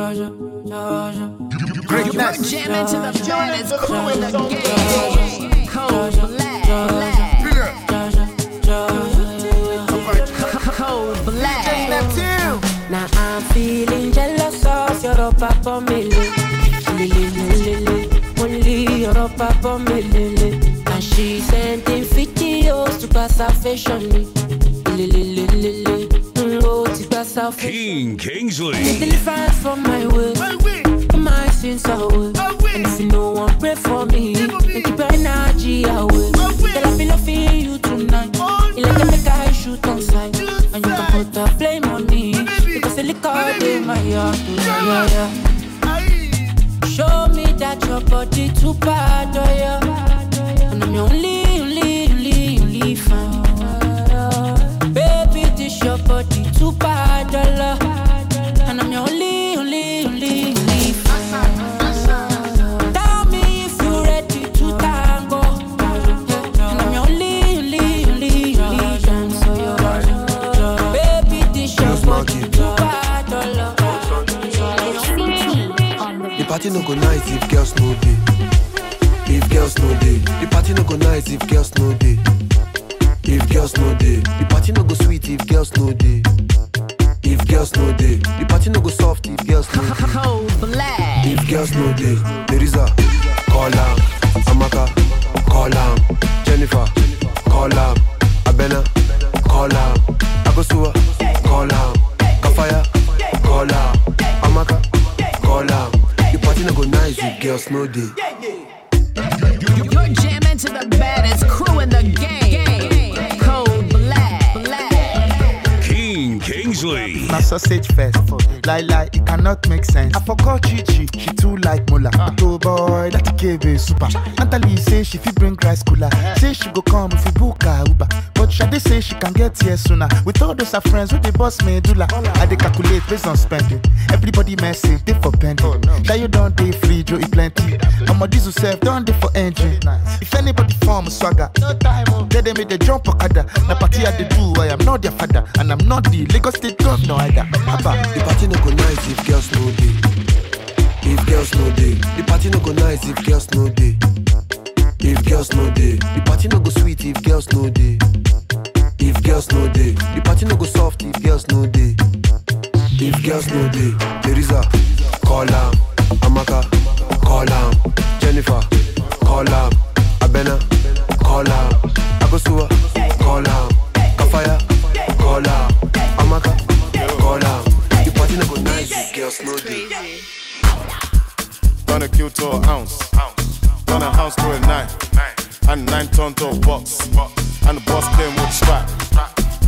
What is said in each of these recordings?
You're jamming to the baddest crew in the game. Cold black, black. Cold black. Now I'm feeling jealous of your papa mele. Lele lele, only your papa mele. And she sending videos to pass her fashion. Lele lele, to pass her fashion. Keen Kingsley. Deliverance from my way, from my sins away. And if you no one pray for me, then keep your energy away. Girl, I be loving you tonight. You like to make I shoot on sight, and you can put the blame on me because the liquor in my heart. Yeah, yeah. Show me that your body too bad, oh yeah. And I'm your only, only, party no go nice if girls no day. If girls no day, the party no go nice if girls no day. If girls no day, the party no go sweet if girls no day. If girls no day, the party no go soft if girls no black. If girls no day, there is a call am, Amaka, call am, Jennifer, call am, Abena, call am, Akosua, nice if girls no day. You're jamming to the baddest crew in the game. Cold black, black. Keen Kingsley. na sausage fest. Lie lie, it cannot make sense. I forgot Chichi, she too like Mola. Ah. But oh boy, that KB super. Natalie say she fit bring rice cooler. Say she go come if we book her Uber. But Shade say she can get here sooner. With all those her friends with the boss medulla. I dey calculate based on spending. Everybody message they for pending. Oh, that you don't dey free, Joe, it plenty. I'm a diesel self, don't dey for engine. If anybody form a swagger, no time. Oh. Then they made the jump okada. Na party I dey do, I am not their father, and I'm not the Lagos State governor either. Abba. The party no go nice if girls no day. If girls no day, the party no go nice if girls no day. If girls no day, the party no go sweet if girls no day. If girls no day, the party no go soft if girls no day. If girls no day, there is a call am, Amaka, call am, Jennifer, call am, Abena, call am, Akosua, call am, Kafaya, call am, Amaka, call am. The party no go nice if girls no day. Gonna kill to an ounce. Gonna house to a nine. And nine ton to a box. And the boss came with strap.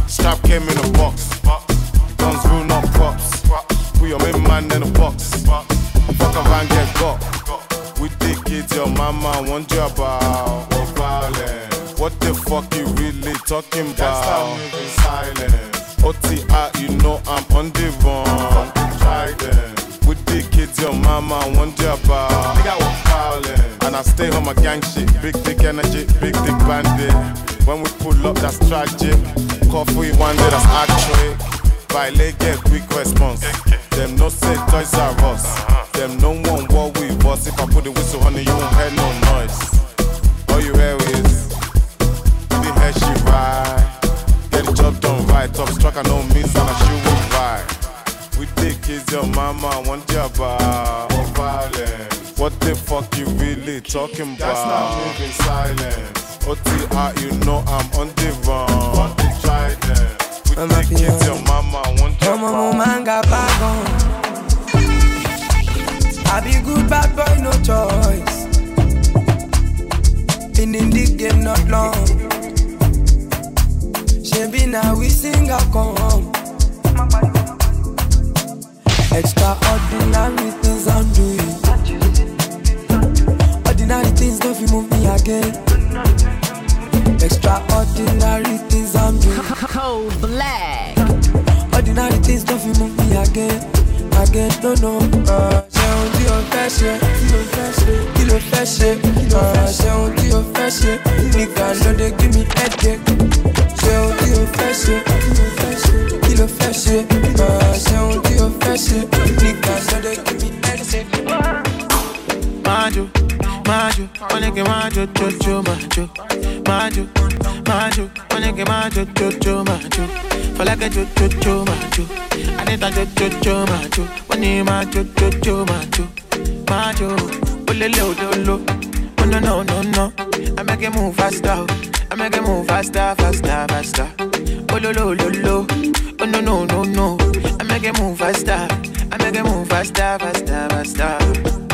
Strap came in a box. Guns rule not props. We your main man in a box. Fuck around, get got. We think it's your mama want you about. Violence. What the fuck you really talking about? Silence. OTI, you know I'm on the run. Trident. With the kids, your mama want you about. Nigga, was violent. And I stay on my gang shit. Big dick energy, big dick bandit. When we pull up, that's tragic. Coffee one day, that's actually. Violate, get quick response. Them no say toys are us. Them no one what we was. If I put the whistle on it, you won't hear no noise. All you hear is the hair she ride. Get the job done right. Top struck, I no miss and I shoot will ride. We think it's your mama, want your bar. Violence. What the fuck you really talking about? That's not moving silence. OTR, you know I'm on the run. What the trident? We I'm it's now. your mama, want Ọmọ mo bar. máa ń ga bágan. I be good bad boy no choice. Been in the game not long. Ṣebí na we sing a come. Extraordinary things I'm doing. Ordinary things don't move me again. Extraordinary things I'm doing. Cold black. Ordinary things don't feel move me again. Again, don't know. Uh, ṣéun tí o fẹ́ ṣe, kí ló fẹ́ ṣe, uh, ṣéun she o fẹ́ ṣe, nìkan ló dé give me headache. Ṣéun tí o fẹ́ ṣe, kí ló fẹ́ ṣe, uh, ṣéun tí o fẹ́ ṣe, nìkan ló dé give me headache. Máa jó jo macho, macho, macho. When you get macho jo jo macho, for like a jo jo jo macho. I need a jo jo jo macho. When you macho jo jo macho, macho. Oh. Oh no no no no. I make it move faster. I make it move faster, faster, faster. Oh lo lo lo lo. Oh no no no no. I make it move faster. I make it move faster, faster, faster.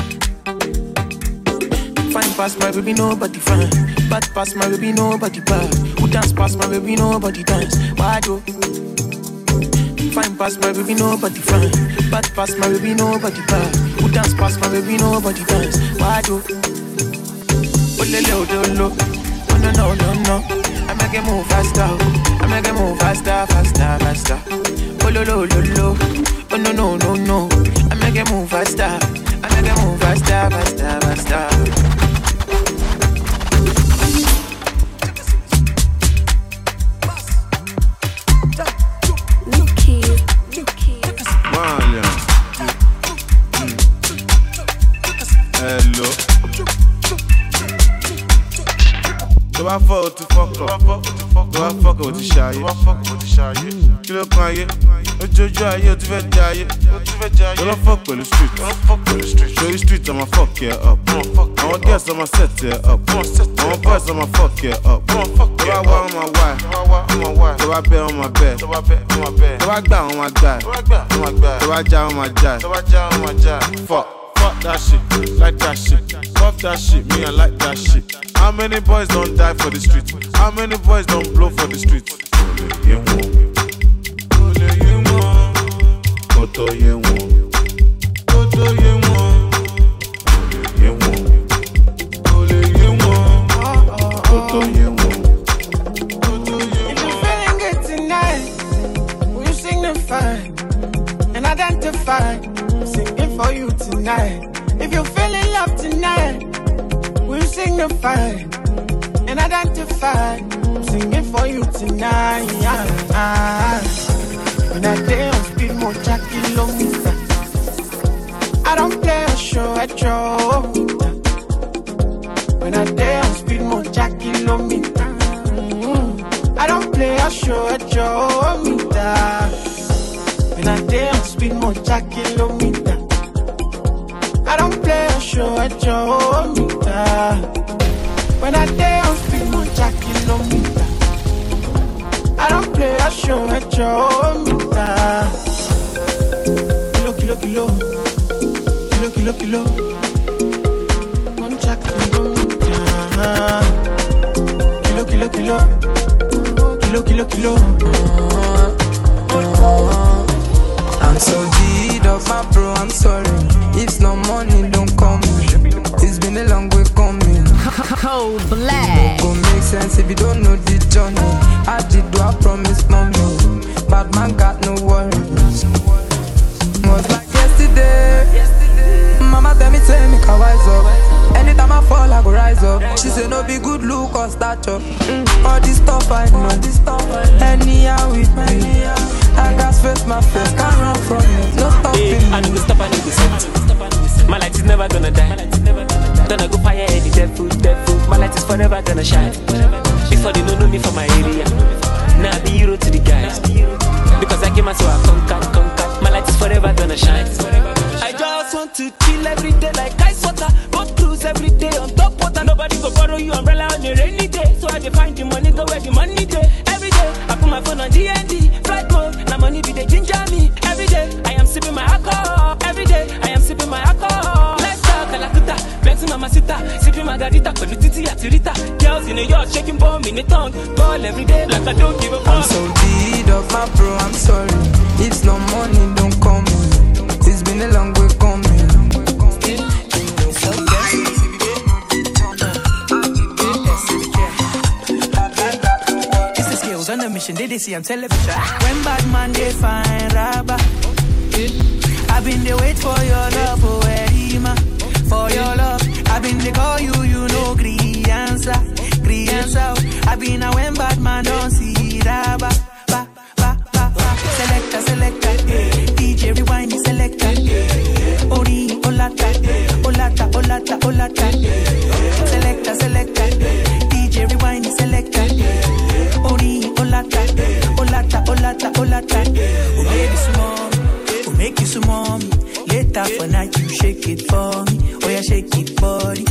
Past my baby, nobody fine. Bad past my baby, nobody bad. Who dance past my baby, nobody dance. Why oh. do? Fine past my baby, nobody fine. Bad past my baby, nobody bad. Who dance past my baby, nobody dance. Why do? Oh, le, le, oh. Oh, no, no, no, no. I make it move faster. Oh. I make it move faster, faster, faster. Oh, lo, lo, lo, lo. Oh, no, no, no, no. I make it move faster. I make it move faster, faster, faster. Bá fọ́ o ti fọ́kọ̀. Tó bá fọ́kọ̀ o ti ṣayé. Kí ló kan ayé? Ojojú ayé o ti fẹ́ jẹ ayé. Tó lọ fọ́ pẹ̀lú street. Sori street ọmọ fuck yẹ up. Àwọn girls ọmọ set yẹ up. Àwọn boys ọmọ fuck yẹ up. Tó bá wá ọmọ wá. Tó bá bẹ́ ọmọ bẹ́. Tó bá gbà ọmọ gbà. Tó bá já ọmọ já. Fuck. Fuck that shit, like that shit. Fuck that shit, me I like that shit. How many boys don't die for the streets? How many boys don't blow for the street? Olè yé wọn. Olè yé wọn. Kótó yé wọn. Kótó yé wọn. Olè yé wọn. Olè yé wọn. Kótó yé wọn. Kótó yé If you're wọn. feeling good tonight, will you signify and identify? I'm singing for you tonight. If you're feeling love tonight, we'll signify and identify? Singing for you tonight. When I day on speed, more kilometer. I don't play a show at your When I day on speed, more kilometer. I don't play a show at your meter. When I day on speed, more kilometer. Play a show at your meter. When I day on speed, more jack kilometer. I don't play a show at your meter. Kilo, kilo, kilo. Kilo, kilo, kilo. Kilo, kilo, kilo. I'm so deed of my bro, I'm sorry. If no money don't come, it's been a long way coming. Cold black. Go make sense if you don't know the journey. I did do I promise mommy, but man got no worries. Was like yesterday. Mama tell me make I wise up. Anytime I fall, I go rise up. She say no be good look or stature. Mm, all this stuff I know. Anyhow it be. I got face my face, can't run from it. No Hey, stopping. I need to stop, I need to set. My light is never gonna die. Gonna go fire any devil, devil. My light is forever gonna shine. Before they don't know me from my area. Now I be hero to the guys. Because I came out so I conquer, conquer. My light is forever gonna shine. Want to chill every day like ice water. Go cruise every day on top water. Nobody go borrow you umbrella on a rainy day. So I dey find the money, go where the money day. Every day I put my phone on DND, flight mode. Now money be the ginger me. Every day I am sipping my alcohol. Every day I am sipping my alcohol. Let's talk Calacuta, Benson Mama Sita, sipping margarita, pẹ̀lú títí àti Rita. Girls in New York shaking bomb in the tongue. Ball every day like I don't give a I'm fuck. so deed of my bro, I'm sorry. If no money don't come, it's been a long skills on the mission, they, they see on television. When bad man they find rabba. I've been they wait for your love, oh Erima. For your love, I've been they call you, you know, answer, gree answer. I've been a when bad man don't see rabba. Ba, ba, ba, ba. Selector, selector, DJ rewind selector. Ori, olata, olata, olata, olata. Oh lata. Oh baby, small, oh make you small me. Later for night, you shake it for me. Oh yeah, shake it body.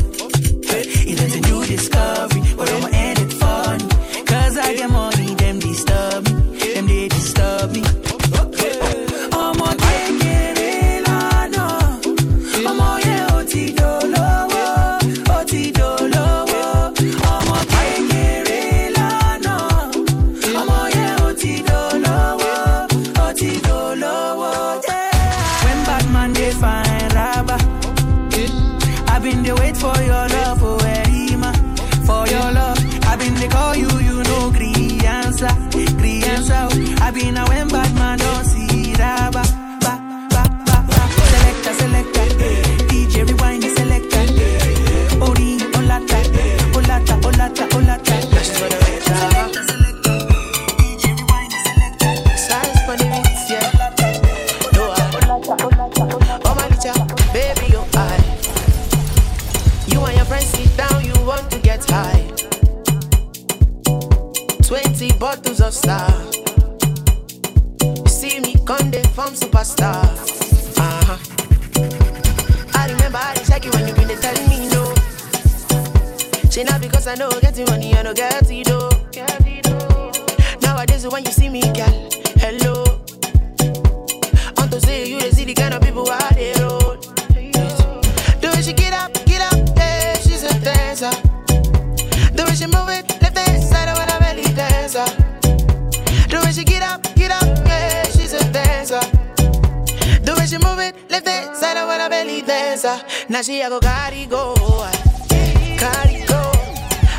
Bottles of star. You see me come they form superstar. Uh-huh. I remember I dey check you when you been dey telling me no. Say now because I know getting money, I know get it though. Nowadays when you see me, girl,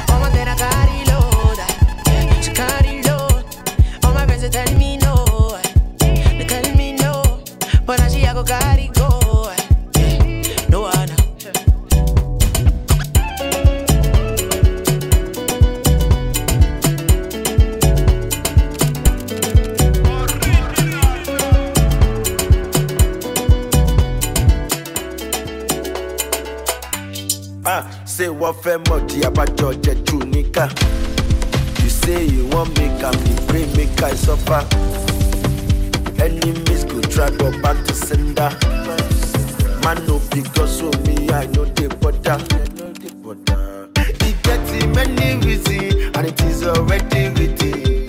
Oh my God, I carry load, she carry load. All my friends they tell me no, tell me no, but now she fẹ́ mọ̀ tí abájọ jẹ jù níkà. You say you wan make am the pray make I suffer. Enemies go try go back to sender. Man no because of me I no dey bother. E get many reasons and it is already written.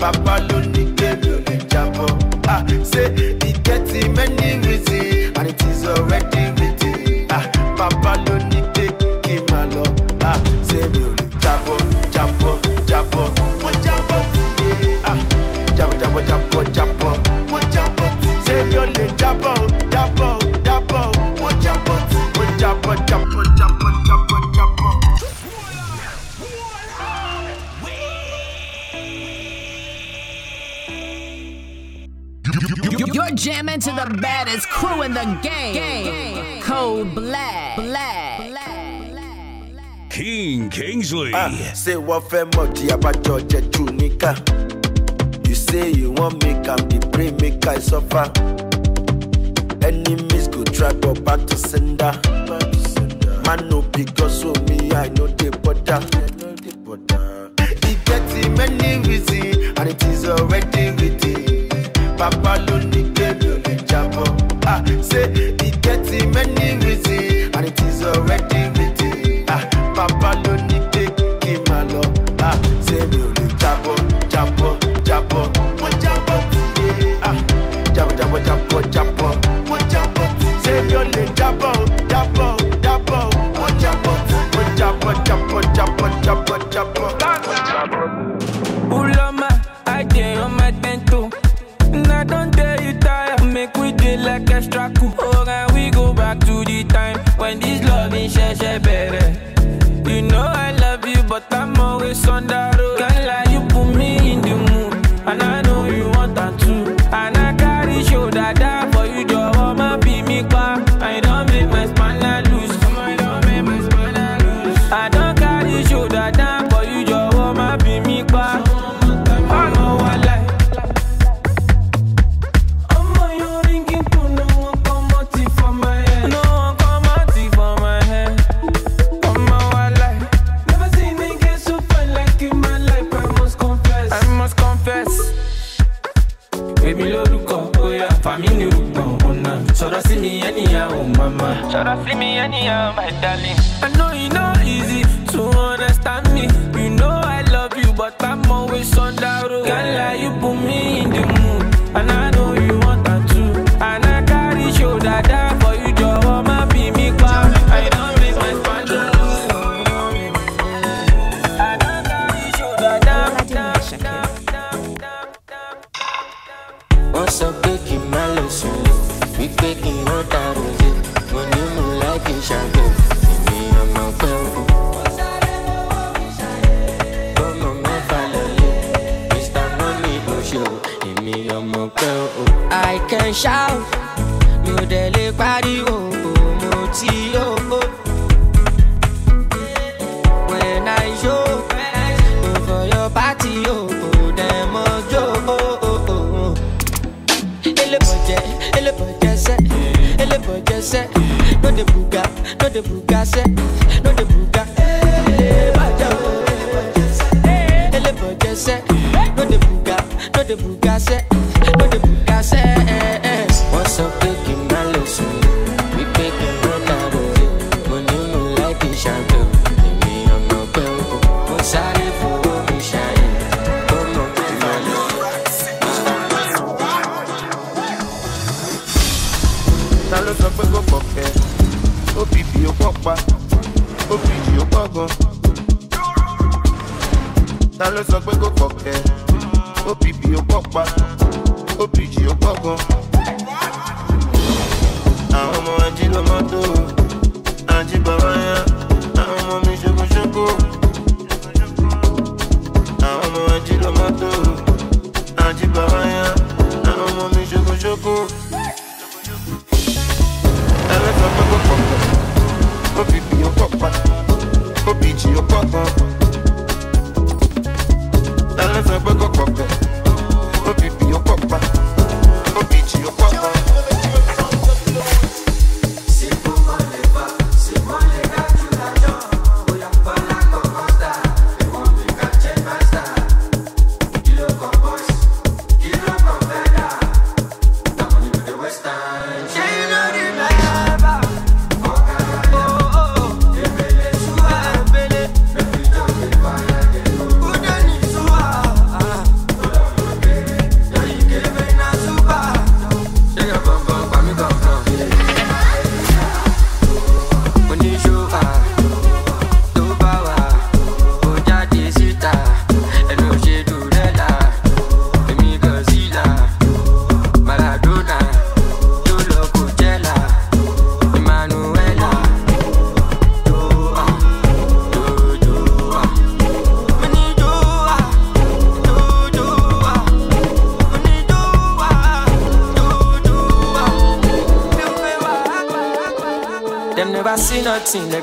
Papa ló ní kémi ò lè jábọ̀. Ah, say e get many reasons and it is already written. To the baddest crew in the game. Code Black. Black. Keen Kingsley. Ah, say what fẹ́ mọ̀ tí abájọ jẹ jù níkà. You say you wan make am the pray make I suffer. Enemies go try go back to sender. Man no because of me I no dey bother. E get many reasons and it is already written. Papa ló ní say bere. Dey sẹ no dey buga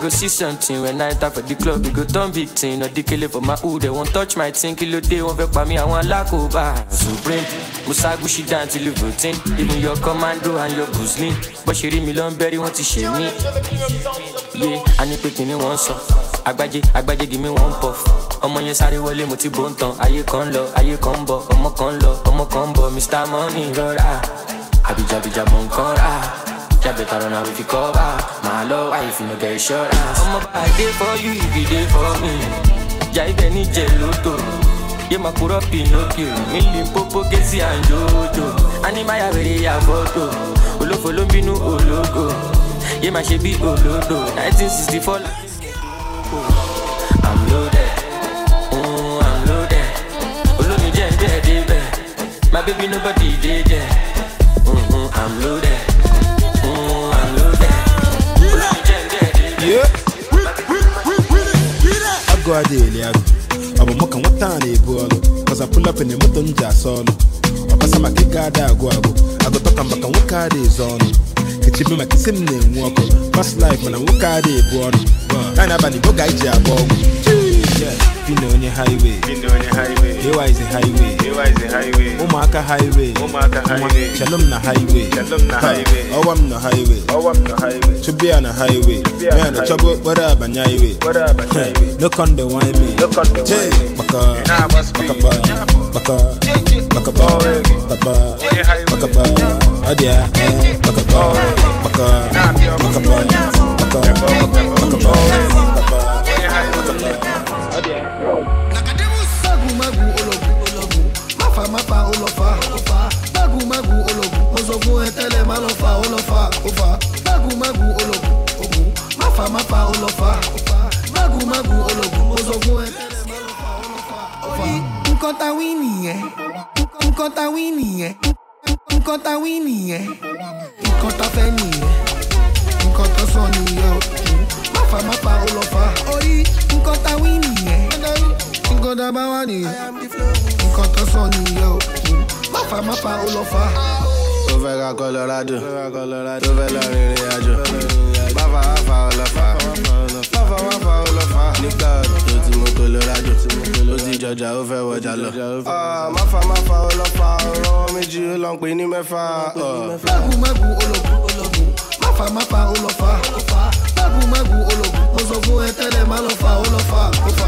go see something. When enter for the club, we go turn big thing. No dikele for my hood, they won't touch my thing. Kilo day, won't fake me, I want lakoba. Supreme, Musagushi down till you routine. Even your commando and your Guzlin. She read me long berry, want to share me. Yeah, I need give me one song. Agbaje, agbaje, give me one puff. ọmọ yẹn sáré wọlé mo ti bó ń tan ayé kan lọ ayé kan ń bọ ọmọ kan lọ ọmọ kan ń bọ mr money rọra àbíjàbíjà nǹkan rà. Yeah, better away if you cover. My love, why you no get insurance? I'm up, I dey for you if you dey for me. If any geloto. Yeah, my puro Pinocchio. Milli popo kesi and jojo. Anima ya vere ya photo. Olofo ló ń bínú ológo. Yeah, my ṣe bí olodo. 1964. I'm loaded. Mm, I'm loaded. Olómi jẹ́ ń bẹ́ẹ̀ débẹ̀. My baby nobody dey there. Adịghị agụ ọ bụ mụ ka nwata a na-ebu pull up in the moto m ji asa ọlụ ọbasa maka ịga ada agụ agụ agụtọ ka maka nwoke a dị ezo ọnụ echibe maka isi m na-enwu ọkụ fast life mana nwoke a dị ebu ọnụ anyị n'abalị boga iji agba Yeah, Fino on your highway. Fino on your highway. Here is the highway. Here is the highway. Umaka highway. Umaka highway. Shalom na highway. Shalom na highway. Owam na highway. Owam na highway. Chubia na highway. Chubia na Man, the highway. trouble, what up, and highway. What up, highway. Look on the wine me. Look on the wine me. Baka, Nah, must be. Baka, Baka, Baka, Baka, Baka, Baka, Adia, eh, Baka, Baka, Baka, Baka, Baka, Baka, magu máfa máfa ó lọ fa ó fa. Magu magu ologun mo sọ fún ẹ tẹ́lẹ̀ má lọ fa ó lọ fa ó fa. Magu magu ologun ogun máfa máfa ó lọ fa ó fa magu magu ologun mo sọ fún ẹ tẹ́lẹ̀ má lọ fa ó lọ fa ó fa. nǹkan ta wí nìyẹn. Nǹkan ta wí nìyẹn. Nǹkan ta wí nìyẹn. Nǹkan ta fẹ́ nìyẹn. Nǹkan tó sọ nìyẹn o. Máfa ó lọ fa. Orí nǹkan ta wí nìyẹn nǹkan tá a bá wà nìyẹn nǹkan tó sọ nìyẹn o máfa máfa ó lọ fa. Tó fẹ́ ka Colorado, tó fẹ́ lọ rìnrìn àjò. Máfa máfa ọlọ́fà, máfa máfa ọlọ́fà. Nígbà tó ti mú Colorado, ó ti jọjà ó fẹ́ wọjà lọ. Ah, Máfa máfa ọlọ́fà, ọ̀rọ̀ méjì ó lọ pè ní mẹ́fà. magu magu ologun ologun máfa máfa ó lọ fa magu magu ologun mo sọ fún ẹ tẹ́lẹ̀ má lọ fa ó lọ fa ó fa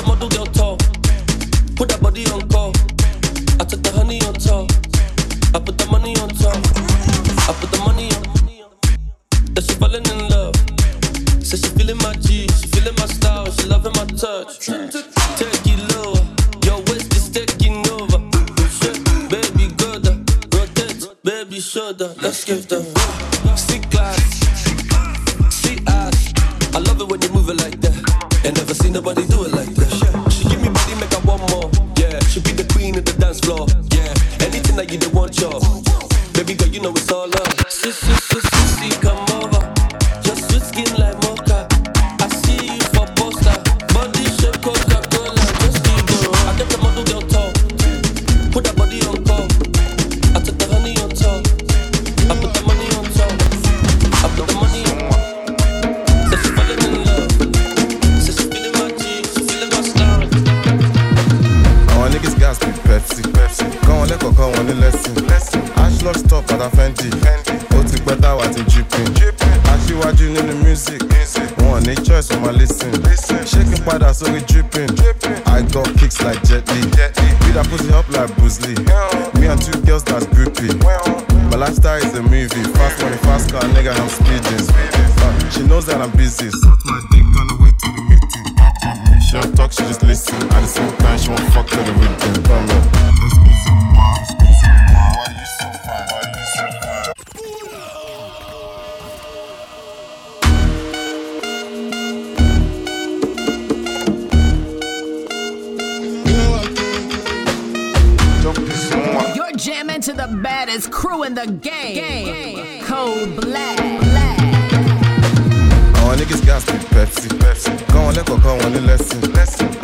give them padà Fendi. Ó ti pẹ́ táwa ti dripping. Aṣíwájú nínú music. Wọn ní choice wọn máa listen. Ṣé kí n padà sórí dripping? I got kicks like Jet Li. Beat that pussy up like Bruce Lee. Me and two girls that's groupie. My lifestyle is a movie. Fast money, fast car, nigga, I'm speeding. She knows that I'm busy. She don't talk, she just listen. At the same time, she won't fuck to the rhythm. Come on. Excuse-moi, excuse-moi. Baddest crew in the game. Cold black. Àwọn niggas gas be Pepsi. Kọ́ wọn lẹ́kọ̀ọ́ kọ́ wọn ní lẹ́sìn.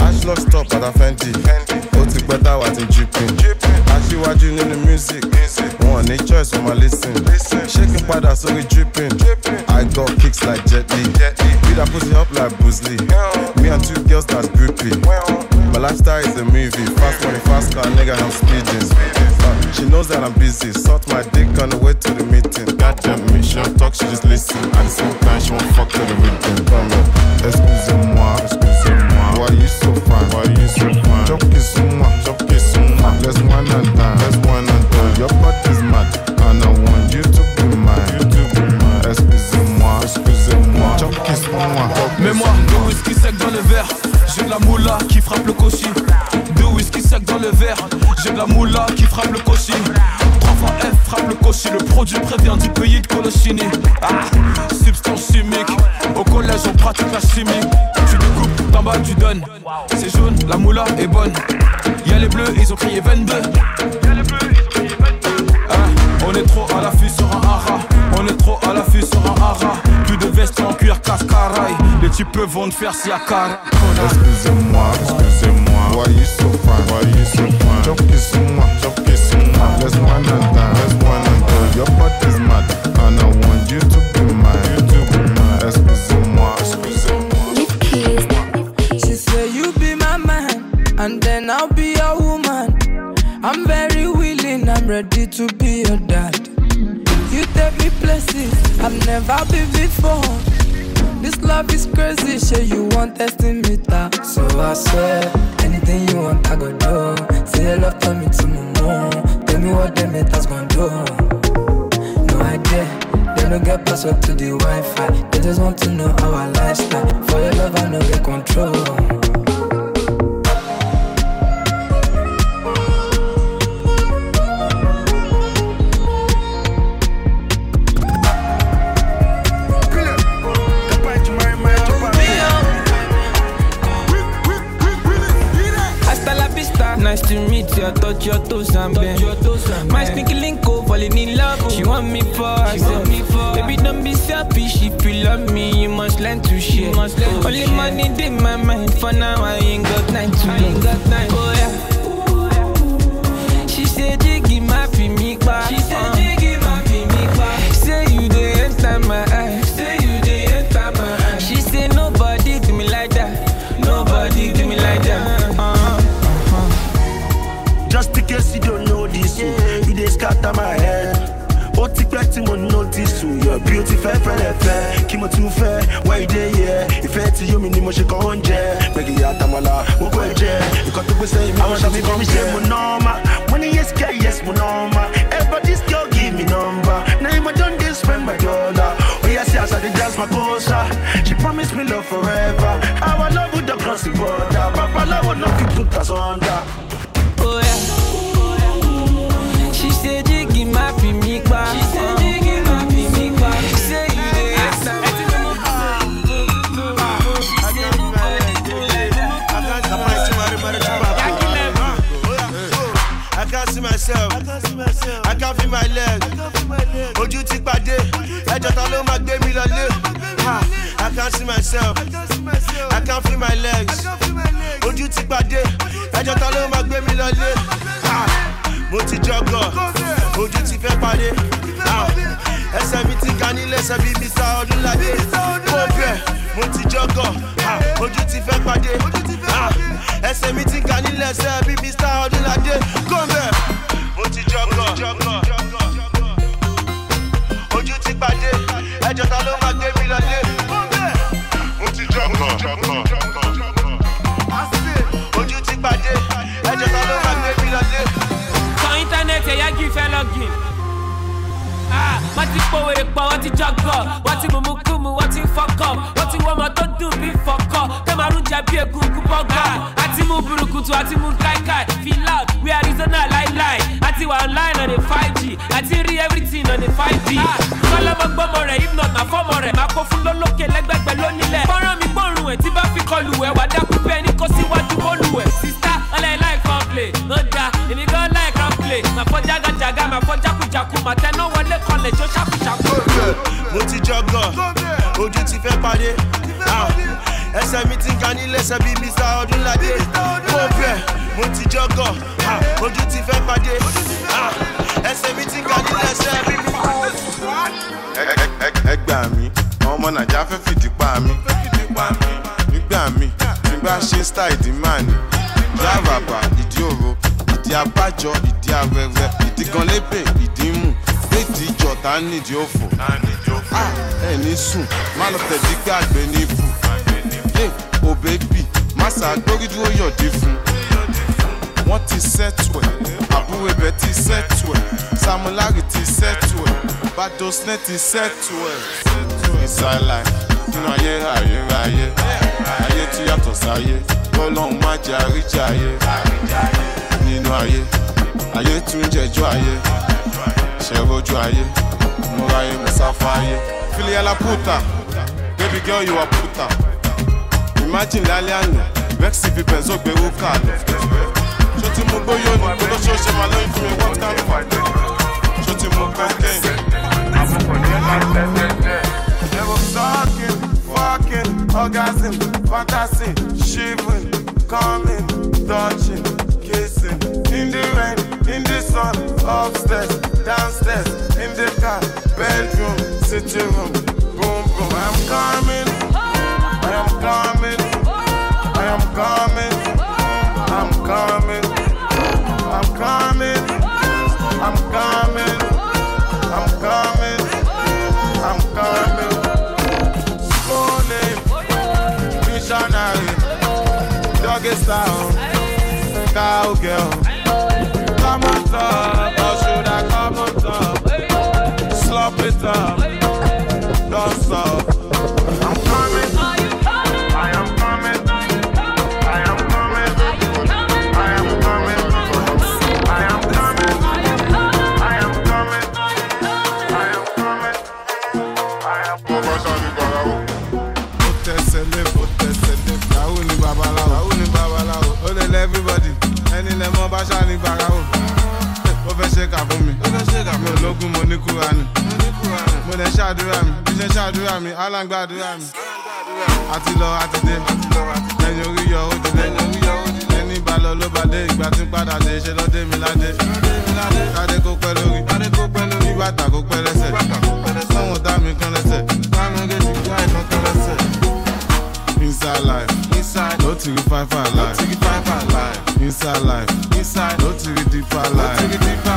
Ashlock stop padà Fendi. Ó ti pẹ́ táwa ti dripping. Aṣíwájú nínú music. Wọn ò ní choice wọn máa listen. Ṣé kí n padà sórí dripping? Dripping. I got kicks like Jet Li. Beat that pussy up like Bruce Lee. Me and two girls that's groupie. My lifestyle is a movie. Fast money, fast car, nigga, I'm speeding. She knows that I'm busy. Sort my dick on the way to the meeting. Me, she don't talk, she just listen. At the same time, she won't fuck to the rhythm. Come. Excusez-moi, excusez-moi. Why you so fine? Why you so fine? Chop kiss moi, chop kiss moi. Let's one and dine, let's one and dine. Your body's mad, and I want you to be mine. You to be mine. Excusez-moi, excusez-moi. Chop kiss moi. Mets-moi deux whisky sec dans le verre. J'ai la moula qui frappe le cochi. Deux whisky sec dans le verre. J'ai de la moula qui frappe le cochi. Trois fois F frappe le cochi. Le produit prévient du pays de Colochini. Ah, substance chimique. Au collège, on pratique la chimie. Tu découpes, t'en bas, tu donnes. C'est jaune, la moula est bonne. Y'a les bleus, ils ont crié 22. Ah, on est trop à l'affût sur un hara. On est trop à l'affût sur un hara. veste en cuir casse-caraille Les types vont te faire si à car Excusez-moi, excusez-moi. Why you so fine, why you so fine? Choquez-moi, choquez-moi Laisse-moi nada, laisse-moi nada Your body's mad And I want you to be mine, you to be mine. Excusez-moi, excusez-moi. She say you be my man And then I'll be your woman. I'm very willing, I'm ready to be your dad. You take me places I've never been before. This love is crazy, sure you want testing me that. So I swear, anything you want, I go do. Say your love, tell me to move Tell me what them haters gonna do. No idea, they don't get password to the Wi-Fi. They just want to know our lifestyle. For your love, I know get control. To meet you. I touch your toes and bend. My sneaky link falling in love. She want me for herself. Baby, don't be selfish. If you love me, you must learn to share. Only money in my mind. For now, I ain't got time to love. Scatter my head. Ó ti pẹ́ tí mo notice o, your beauty fẹ́ fẹ́lẹ̀ fẹ́. Kí mo tún fẹ́, why you dey here? Ìfẹ́ tí yóò mi ni mo ṣe kàn oúnjẹ. Gbẹ̀gì àtàmọ́lá, mo kọ́ ẹ jẹ. Nǹkan tó gbèsè mi, àwọn ṣàtì fi mi ṣe mo nọ́ọ̀mà. Mo ní yes girl, yes mo nọ́ọ̀mà. Ever this girl give me number. Na him I don dey spend my dollar. Oya see as I dey dance my kosa. She promise me love forever. Our love would don cross the border. Babaláwo no fit put us under. Oh yeah. She said jiggy my fi me pa. She said jiggy my fi me pa. Say you dey answer. I can't see myself. I can't feel my leg. Ojú ti pàdé. Ẹjọ́ ta ló máa gbé mi lọlé? Ha, I can't see myself. I can't feel my legs. Ojú ti pàdé. Ẹjọ́ ta ló máa gbé mi lọlé? Mo ti jọgọ̀. Ojú ti fẹ́ pàdé. Ha, Ẹsẹ̀ mi ti ga nílé ẹsẹ̀ bíi Mr. Ọdúnládé. Mo bẹ̀, mo ti jọgọ̀. Ha, ah. Ojú ti fẹ́ pàdé. Ha, Ẹsẹ̀ mi ti ga nílé ẹsẹ̀ bíi Mr. Ọdúnládé. Ti pòwèrè pọ̀, wọ́n ti jọgọ̀, wọ́n ti mùmú kùmù, wọ́n ti fọkọ̀, wọ́n ti wọ́n ọmọ tó dùn bí fọkọ̀, tẹ́ máa rún jẹ bí egungun bọ́gà. Àti mú burúkutu, àti mú káíkáí, feel loud, we Arizona láíláí. Àti wà online on a 5G, àti rí everything on a 5G. Kọ́lọ́mọ gbọ́mọ rẹ̀, if not na fọ́mọ rẹ̀, máa kó fún lólókè lẹ́gbẹ̀gbẹ̀ lónílẹ̀. Fọ́nrán mi gbọ́rùn ẹ̀ tí bá fi kọlù ẹ̀, wà dákú play. Màá fọ́ jágajàga, màá fọ́ jákujàku, màá tẹná wọlé kanlẹ̀ jó ṣàkúṣàkú. mo ti jọgọ ojú ti fẹ́ pàdé. Ah, ẹsẹ̀ mi ti ga nílé ẹsẹ̀ bíi mr. Ọdúnládé. Mo bẹ̀ mo ti jọgọ Ah, ojú ti fẹ́ pàdé. Ah, ẹsẹ̀ mi ti ga nílé ẹsẹ̀ bíi ẹ gbà mí àwọn ọmọ nàìjíríà fẹ́ fìdí pa mí. Nígbà mí tí n bá ṣe style ìdí máa ní àràbà ìdí òro ìdí abájọ ìdí arẹrẹ ìdí gan lébè ìdí mù léèdì ìjọta nídìí òfò? Ah, ẹ ní sùn má lọ tẹ̀dí gbàgbé ní ibù yé o bébì má ṣàgbórí dúró yọ̀dí fún. Wọ́n ti sẹ́tù ẹ̀ àbúrò ibẹ̀ ti sẹ́tù ẹ̀ samulari ti sẹ́tù ẹ̀ badosne ti sẹ́tù ẹ̀. nínú ayé ayérayé ayé. Tí yàtọ̀ sáyé. Bọ́lọ́hún má jẹ́ àríjàyé nínú ayé. Ayé tún jẹjọ́ ayé. Ṣẹ̀rọ̀jú ayé? Múra ayé musafa ayé. filiala puta. Baby girl you are puta. Imagine lálẹ́ àná vexy fi gbèrú kà lọ. Ṣó ti mú gbóyò ní kó tó ṣe ṣe máa lóyún fún mi? What kind of ṣó ti mú cocaine. They were talking, fucking, orgasm, fantasy, shivering, coming, touching, in the rain, in the sun, upstairs, downstairs, in the car, bedroom, sitting room, boom boom. I am coming, I am coming, I am coming, I'm coming, I'm coming, I'm coming, I'm coming, I'm coming. Slowly, missionary, doggy style, cowgirl. Come on or should I come on top? Slop it up, don't stop. I'm coming. I am coming. I am coming. I am coming. I am coming. I am coming. I am coming. I am coming. Ó tẹsẹ̀ lé, ó tẹsẹ̀ lé. Yahoo ni babaláwo. Yahoo ni babaláwo. Ó lè lẹ everybody. Ẹni lẹ mọ bá ṣáà ní barawo. Ó fẹ́ ṣe kà fún mi. Ó fẹ́ fún mi. Mi mo ní kúra ni. Mo lè ṣàdúrà mi. Bí ṣe ṣàdúrà mi, aláǹgbàdúrà mi. Àti lọ, àti dé. Lẹ́yìn orí yọ, ó ti dé. Ẹni bá lọ ló bá dé. Ìgbà tí padà dé, ṣe lọ dé mi ládé. Kádé kó pẹ́ lórí. Kí bàtà kó pẹ́ lẹ́sẹ̀. Sọ́wọ́n dá mi kán lẹ́sẹ̀. Bámi gé ti gbá ìkan kán lẹ́sẹ̀. Inside life. Inside. No to five life. No to five life. Inside life. Inside. No to deeper life. No to deeper life.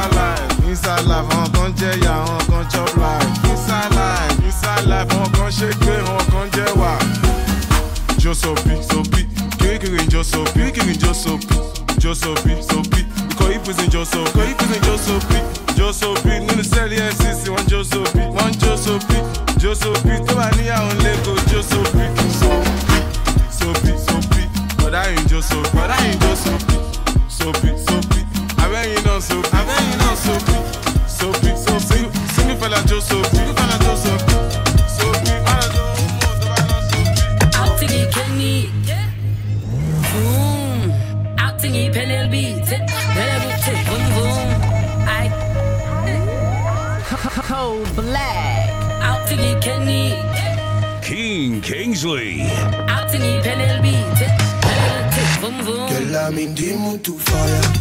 Inside life. Àwọn kan jẹ́ ìyá, àwọn kan chop life. Inside life. Inside life. Àwọn kan ṣe gbé, àwọn kan jẹ́ wà. Jó sopi, sopi. Kirikiri jó sopi. Kirikiri jó sopi. Ikọ̀ ìpèsè jó sopi. Ikọ̀ ìpèsè jó sopi. for you.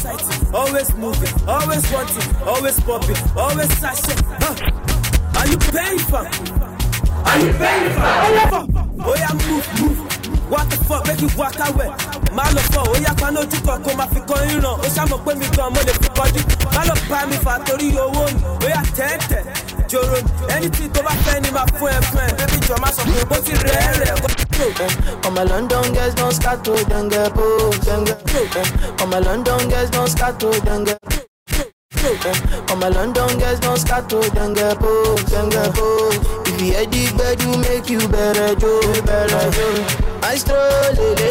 Watching, always moving, always wanting, always popping, always sachet. Huh. Are you paying for? Are you paying for? Oh yeah, move, move. What the fuck, make you walk away. Má lọ fọ, yá paná ojú kan kó máa fi kan ìran. Ó ṣàmọ̀ pé mi gan mo lè fi kọjú. Má lọ bá mi fà torí owó mi. Oh, Ó yá tẹ́tẹ̀, Ẹni tí tó bá fẹ́ ni máa fún ẹ fún ẹ. Bébí jọ máa sọ pé bó ti rẹ̀ rẹ̀ kó. All my London girls don't start to then get pose, then get All my London girls don't start to then get All my London girls don't start to then get pose, then get pose. If you hear the bed, you make you better do, better do. I stroll, lele,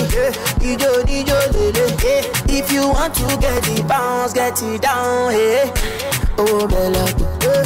ijo, ijo, lele. If you want to get the bounce, get it down, hey. Oh, Bella, eh,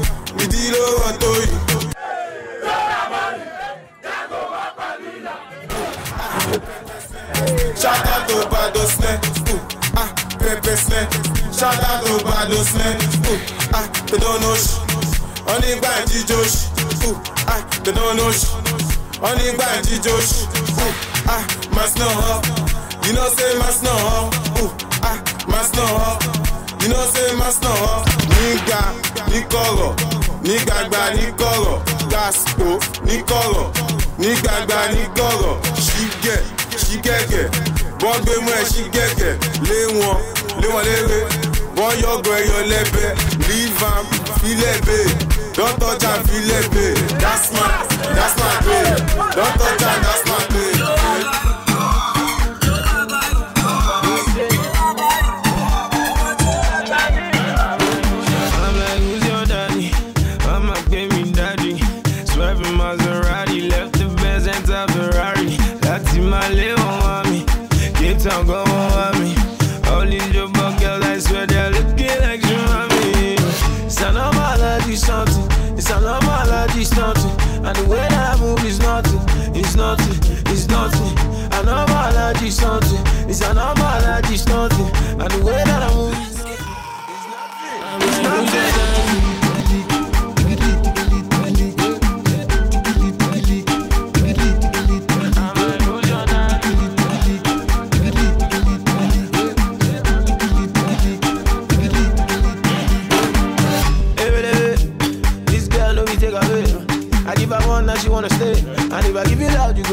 ìdí ló rọ̀ tó Bado Snare, ooh, ah, Bado Snare, ooh, ah, ah, ah. You know say ah. You know say ní kọ̀rọ̀, nígbàgbà ní kọ̀rọ̀, gaspo ní kọ̀rọ̀, nígbàgbà ní kọ̀rọ̀, ṣígẹ̀ ṣígẹ̀gẹ̀, wọ́n gbé mú ẹ̀ ṣígẹ̀gẹ̀, lé wọn, lé wọn léwe, wọ́n yọ̀gọ̀ ẹyọ lẹ́bẹ̀, leave am, filẹ̀ bẹ́ẹ̀, don't touch am, filẹ̀ bẹ́ẹ̀, that's my, that's my don't touch that's my.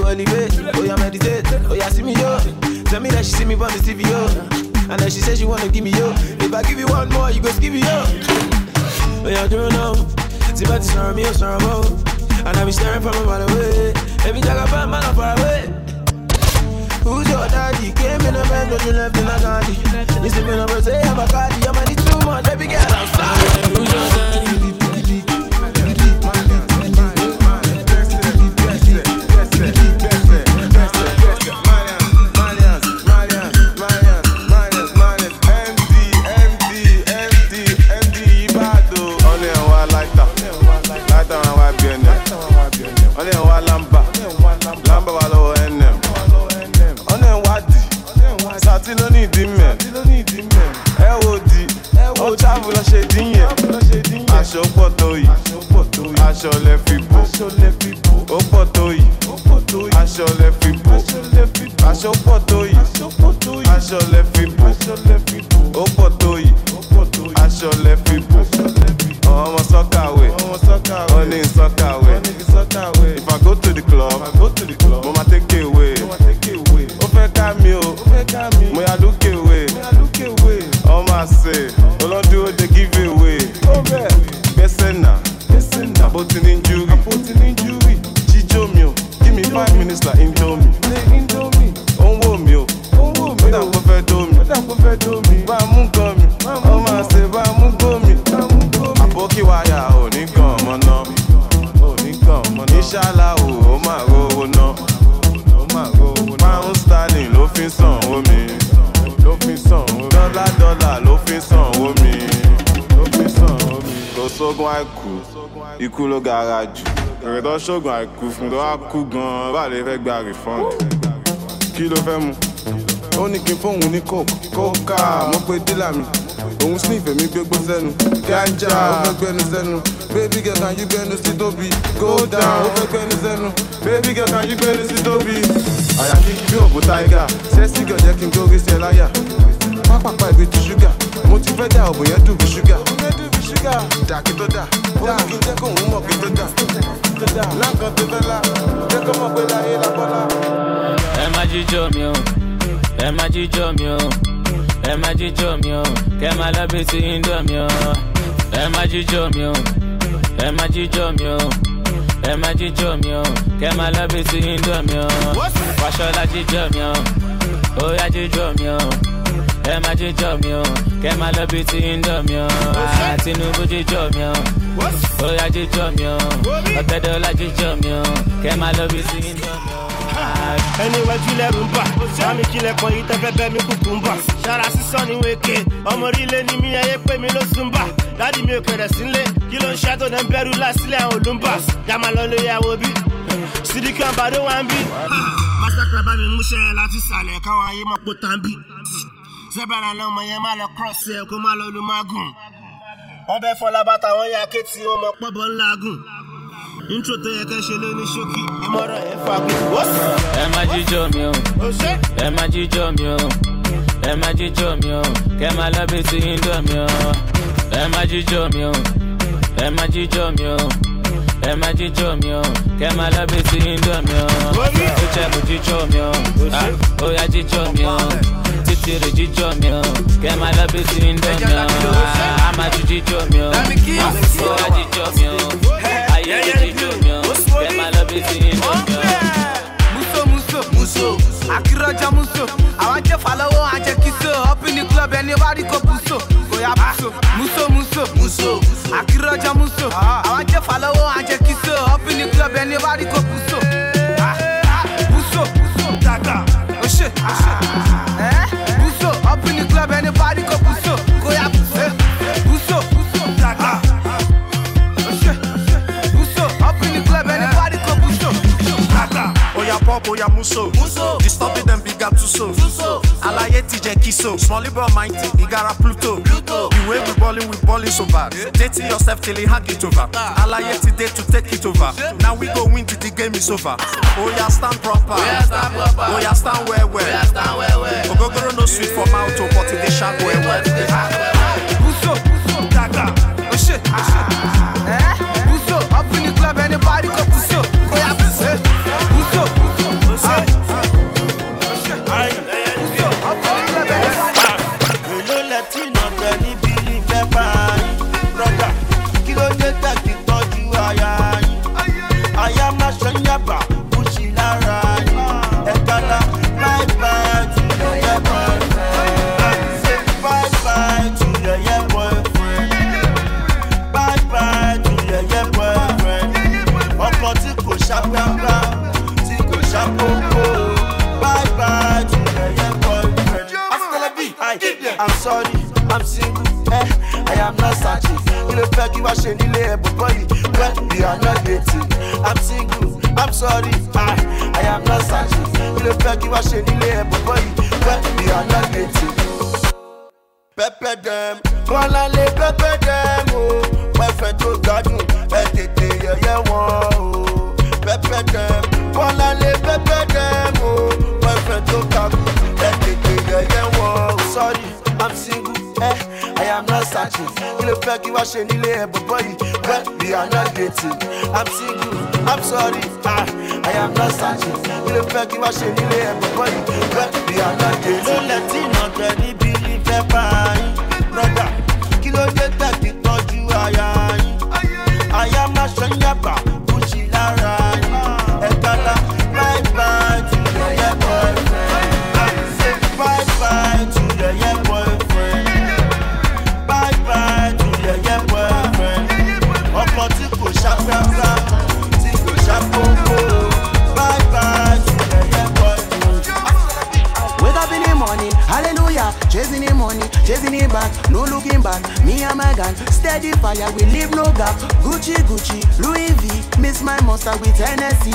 Elevate. Oh, yeah, meditate. Oh, yeah, see me, yo. Tell me that she see me on the TV, yo. And then she says she wanna give me, yo. If I give you one more, you go give me, yo. Oh, yeah, do know. See, but it's not me, oh, it's not more. And I be staring from a mile away. Every time I find man, I'm far away. Who's your daddy? Came in a bed, but you left in a garden. Listen, me number say I'm a cardi. I'm a too much, baby girl, I'm sorry. Who's your daddy? Sati ló ní ìdí mẹ́, ẹ wo di, ó travel lọ ṣe dín yẹn. Aṣọ pọ̀ tó yìí, aṣọ lẹ fi bò, ó pọ̀ tó yìí, aṣọ lẹ fi bò, aṣọ pọ̀ tó yìí, aṣọ lẹ fi bò, ó pọ̀ tó yìí, aṣọ lẹ fi bò. Ọmọ sọ́kàwé, ó ní sọ́kàwé. If I go to the club, ká mi o, mo yà lókè wé. Ọmọ àṣẹ, olódúró dey give away. Gbẹ́sẹ̀ nà, àbó ti ní júrì. Jíjó mi o, give me five minutes like indomie. Ó ń wò mí o, ó dà kó fẹ́ dó mi. Bá a mú nǹkan mi, ọmọ àṣẹ bá a mú gbó mi. Àbókí wáyà ò ní kàn ọmọ náà. Ìṣàlá o, ó máa rówó ná. Pound sterling ló fi sàn owó mi. Dọ́là dọ́là ló fi sàn owó mi. Kò sógun àìkú, ikú ló gara jù. Èrè tó ṣògùn àìkú fún tó wá kú gan-an, lè fẹ́ gba refund. Kí ló fẹ́ mu? Ó ní kí n fóun ní coke. Kókà mo pe dílà mi. Òun sniff èmi gbégbó sẹ́nu. Ganja ó fẹ́ gbẹnu sẹ́nu. Baby girl can you gbẹnu sí tóbi? Go down ó fẹ́ gbẹnu sẹ́nu. Baby girl can you gbẹnu sí tóbi? Àyà kí bí òbó tiger. Sẹ́sì girl jẹ́ kí n gbórí sí ẹ láyà. Pápápá ibi ti ṣúgà. Mo ti fẹ́ dà òbò yẹn dùn bí ṣúgà. Dà kí tó dà. Ó ní kí n jẹ́ kóun mọ̀ kí tó dà. Láǹkan tó fẹ́ la. Jẹ́ kó mọ̀ pé láyé lápọ́lá. ẹ má jíjọ mi o ẹ má jíjọ mi o ẹ má mi o má lọ bí ti o má jíjọ mi o ẹ má jíjọ mi o ẹ mi o lọ bí ti o wàṣọlá jíjọ mi o ó yá jíjọ mi o mi o kẹ má lọ bí ti indomie o Ah, tinubu jíjọ mi o ó yá jíjọ mi o mi o lọ bí ti o. ẹni wẹ́jú lẹ́rù ń bà sámi kílẹ̀ kan yìí tẹ́fẹ́ bẹ́ mi kúkú ń bà ṣara sísọ ní wéke ọmọ orílẹ̀ ni mi ayé pé mi ló sùn bà dádì mi ò kẹrẹ̀ sílé. Kí ló ń ṣe tó dẹ̀ ń bẹ̀rù lásìlẹ̀ àwọn olùmbà? Yàmà lọ lè yàwó bí. Sídìkì àbádó wa ń bí. mastercraft bá mi múṣẹ́ láti sàlẹ̀ káwọn ayé mọ̀ pé tán bí. Sẹ́bẹ̀rẹ̀ lọ́mọ yẹn má lọ cross ẹ̀ kó lọ lu mágùn wọ́n bẹ́ fọlá bàtà wọn yà kéètì wọn mọ̀ pọ́bọ̀ ńlá gùn intro tó yẹ kẹ́ ṣe ló ní ṣókí ìmọ̀ràn ẹ̀ fà kú. ẹ má jíjọ mi o ẹ má jíjọ mi o ẹ má jíjọ mi o kẹ má lọ bí ti yín dọ̀ mi o ẹ má jíjọ mi o ẹ má jíjọ mi o ẹ má jíjọ mi o kẹ má lọ bí ti yín dọ̀ mi o ó jẹ kó jíjọ mi o ah, ó yá jíjọ mi o títí rè jíjọ mi o kẹ má lọ bí ti mi o ah, á má ju jíjọ mi o ah, ó yá jíjọ mi o ayé rè jíjọ mi o. Kẹ má lọ bí ti yín dọ̀ mi o. muso muso muso. Akiraja muso. Àwọn jẹ falọwọ àjẹ kiso up in the club ẹni bá rí kó buso kò yá buso muso muso. Muso akiraja muso. Àwọn jẹ falọwọ àjẹ kiso up in the club ẹni bá rí kó buso Ah, ah, buso daga ose ose oya muso. Muso. Disturbing too so. Tuso. Alaye TJ Kiso. Smally bro mighty, Igara Pluto. Pluto. The way we ballin', we ballin' so bad. Dating yourself till he hang it over. Ah. Alaye today to take it over. Now we go win till the game is over. Oya stand proper. Oya stand proper. Oya stand well well. Oya stand well well. Ogogoro no sweet for mouth, oh, but it dey sharp well well. Buso, daga, ose, ose.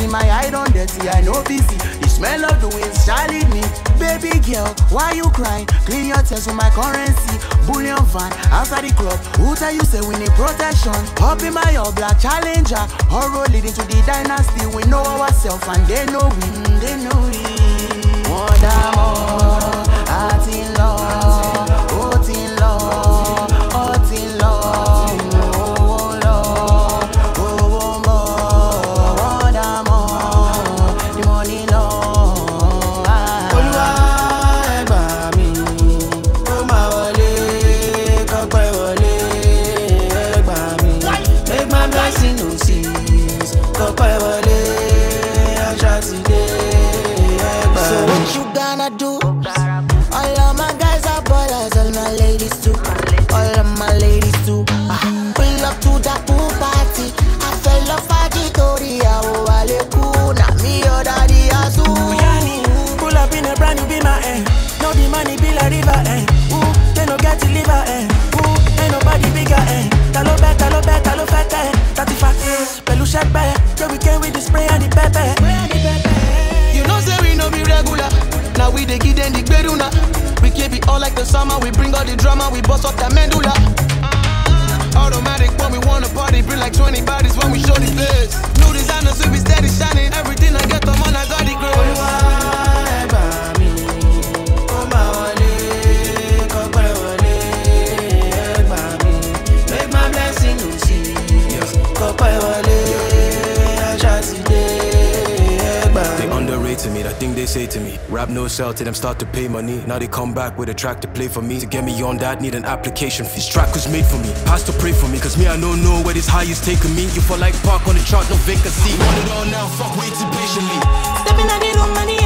My eye on dirty, I know busy. The smell of the winds shall lead me. Baby girl, why you crying? Clean your tears with my currency. Bullion van, outside the club. Who tell you say we need protection? Up in my old black challenger, horror leading to the dynasty. We know ourselves and they know we, they know we. Wọ́n dá mọ́, a ti drama, we bring all the drama, we bust off that medulla. Ah, automatic when we wanna party, bring like 20 bodies when we show the place. New designers, we be steady shining. Everything I get, the man, I got the grace. They say to me. Rap no sell till them start to pay money. Now they come back with a track to play for me. To get me on that, need an application fee. This track was made for me. Pastor pray for me, cause me I don't know where this high is taking me. You fall like park on the chart, no vacancy. Want it all now, fuck waiting patiently. Stepping in the room and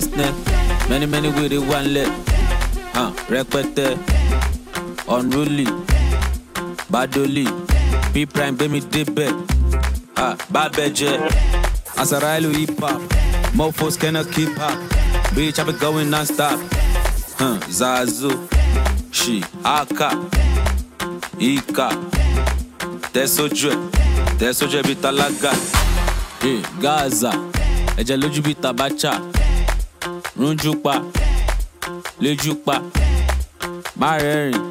pepper many many with it one leg. Uh, rẹpẹtẹ, unruly, badoli, P prime gbé mi débẹ̀, ah, bábẹ́jẹ́, Asarailu hip hop, mofos cannot keep up, bitch I be going non-stop, huh, Zazu, she, Aka, Ika, tẹ̀sójú ẹ̀, tẹ̀sójú ẹ̀ bí tálákà, eh, Gaza, ẹ̀jẹ̀ lójú bí tabacha, rúnjú pa, lójú pa, má rẹ́rìn,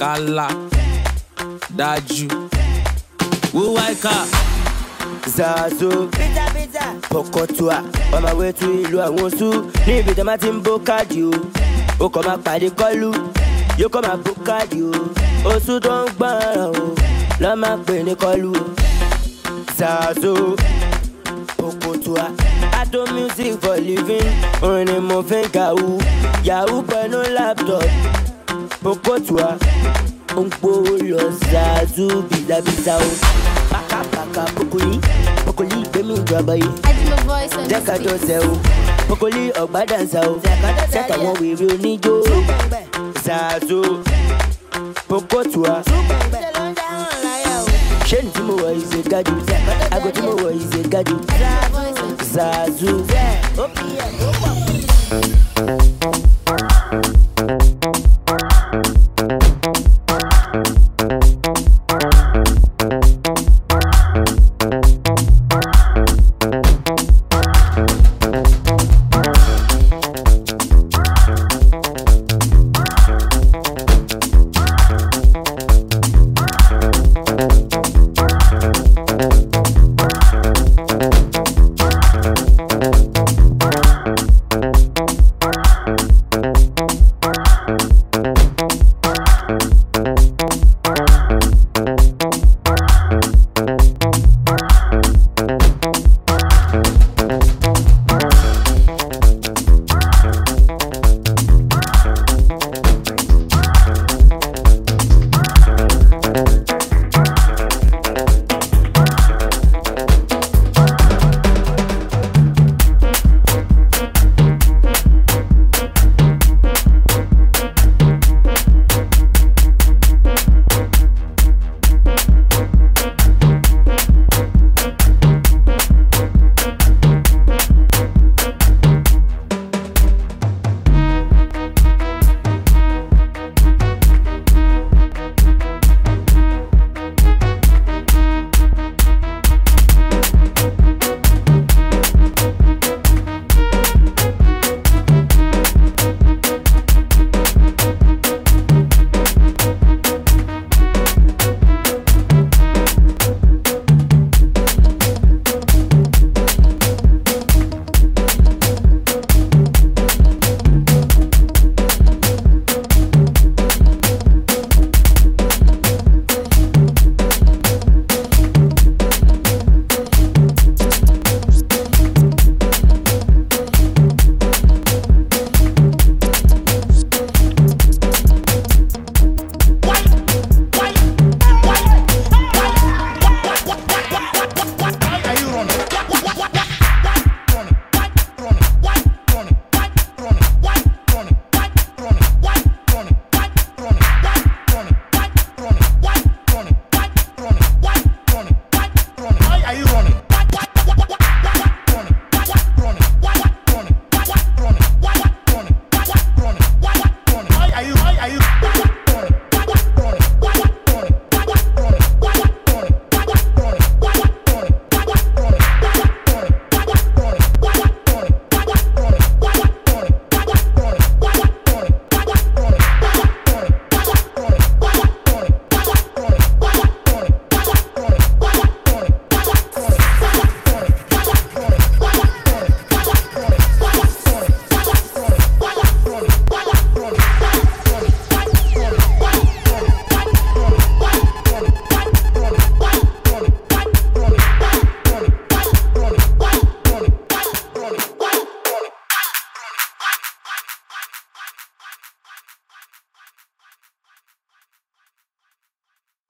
kálá, dájú, wúwá ìka. Zazo Pokotua. On my way to ìlú àwọn oṣù Níbi tí a máa ti ń bó káàdì o. Ó kàn máa pàdé kọ́lù Yóò kàn máa bó káàdì o. Oṣù tó ń gbọ́ràn o. Lọ́ máa pè ní kọ́lù o. Zazo Pokotua I do music for living. Orin ni mo fi ń kàwú Yahoo pẹ̀lú laptop. Pokotua Ó ń gbówó lọ Zazu bìzàbìzà o. Bàkàbàkà Pokoli. Pokoli gbẹ̀mí ìjọba yìí jẹ́ ká jọ sẹ́ o. Pokoli ọ̀gbádànsá o. Sẹ́ka wọn wèrè oníjó. Ṣáàtò pokotua ṣé ní tí mo wọ̀ yìí ṣe gájú aago tí mo wọ̀ yìí ṣe gájú ṣáàtò.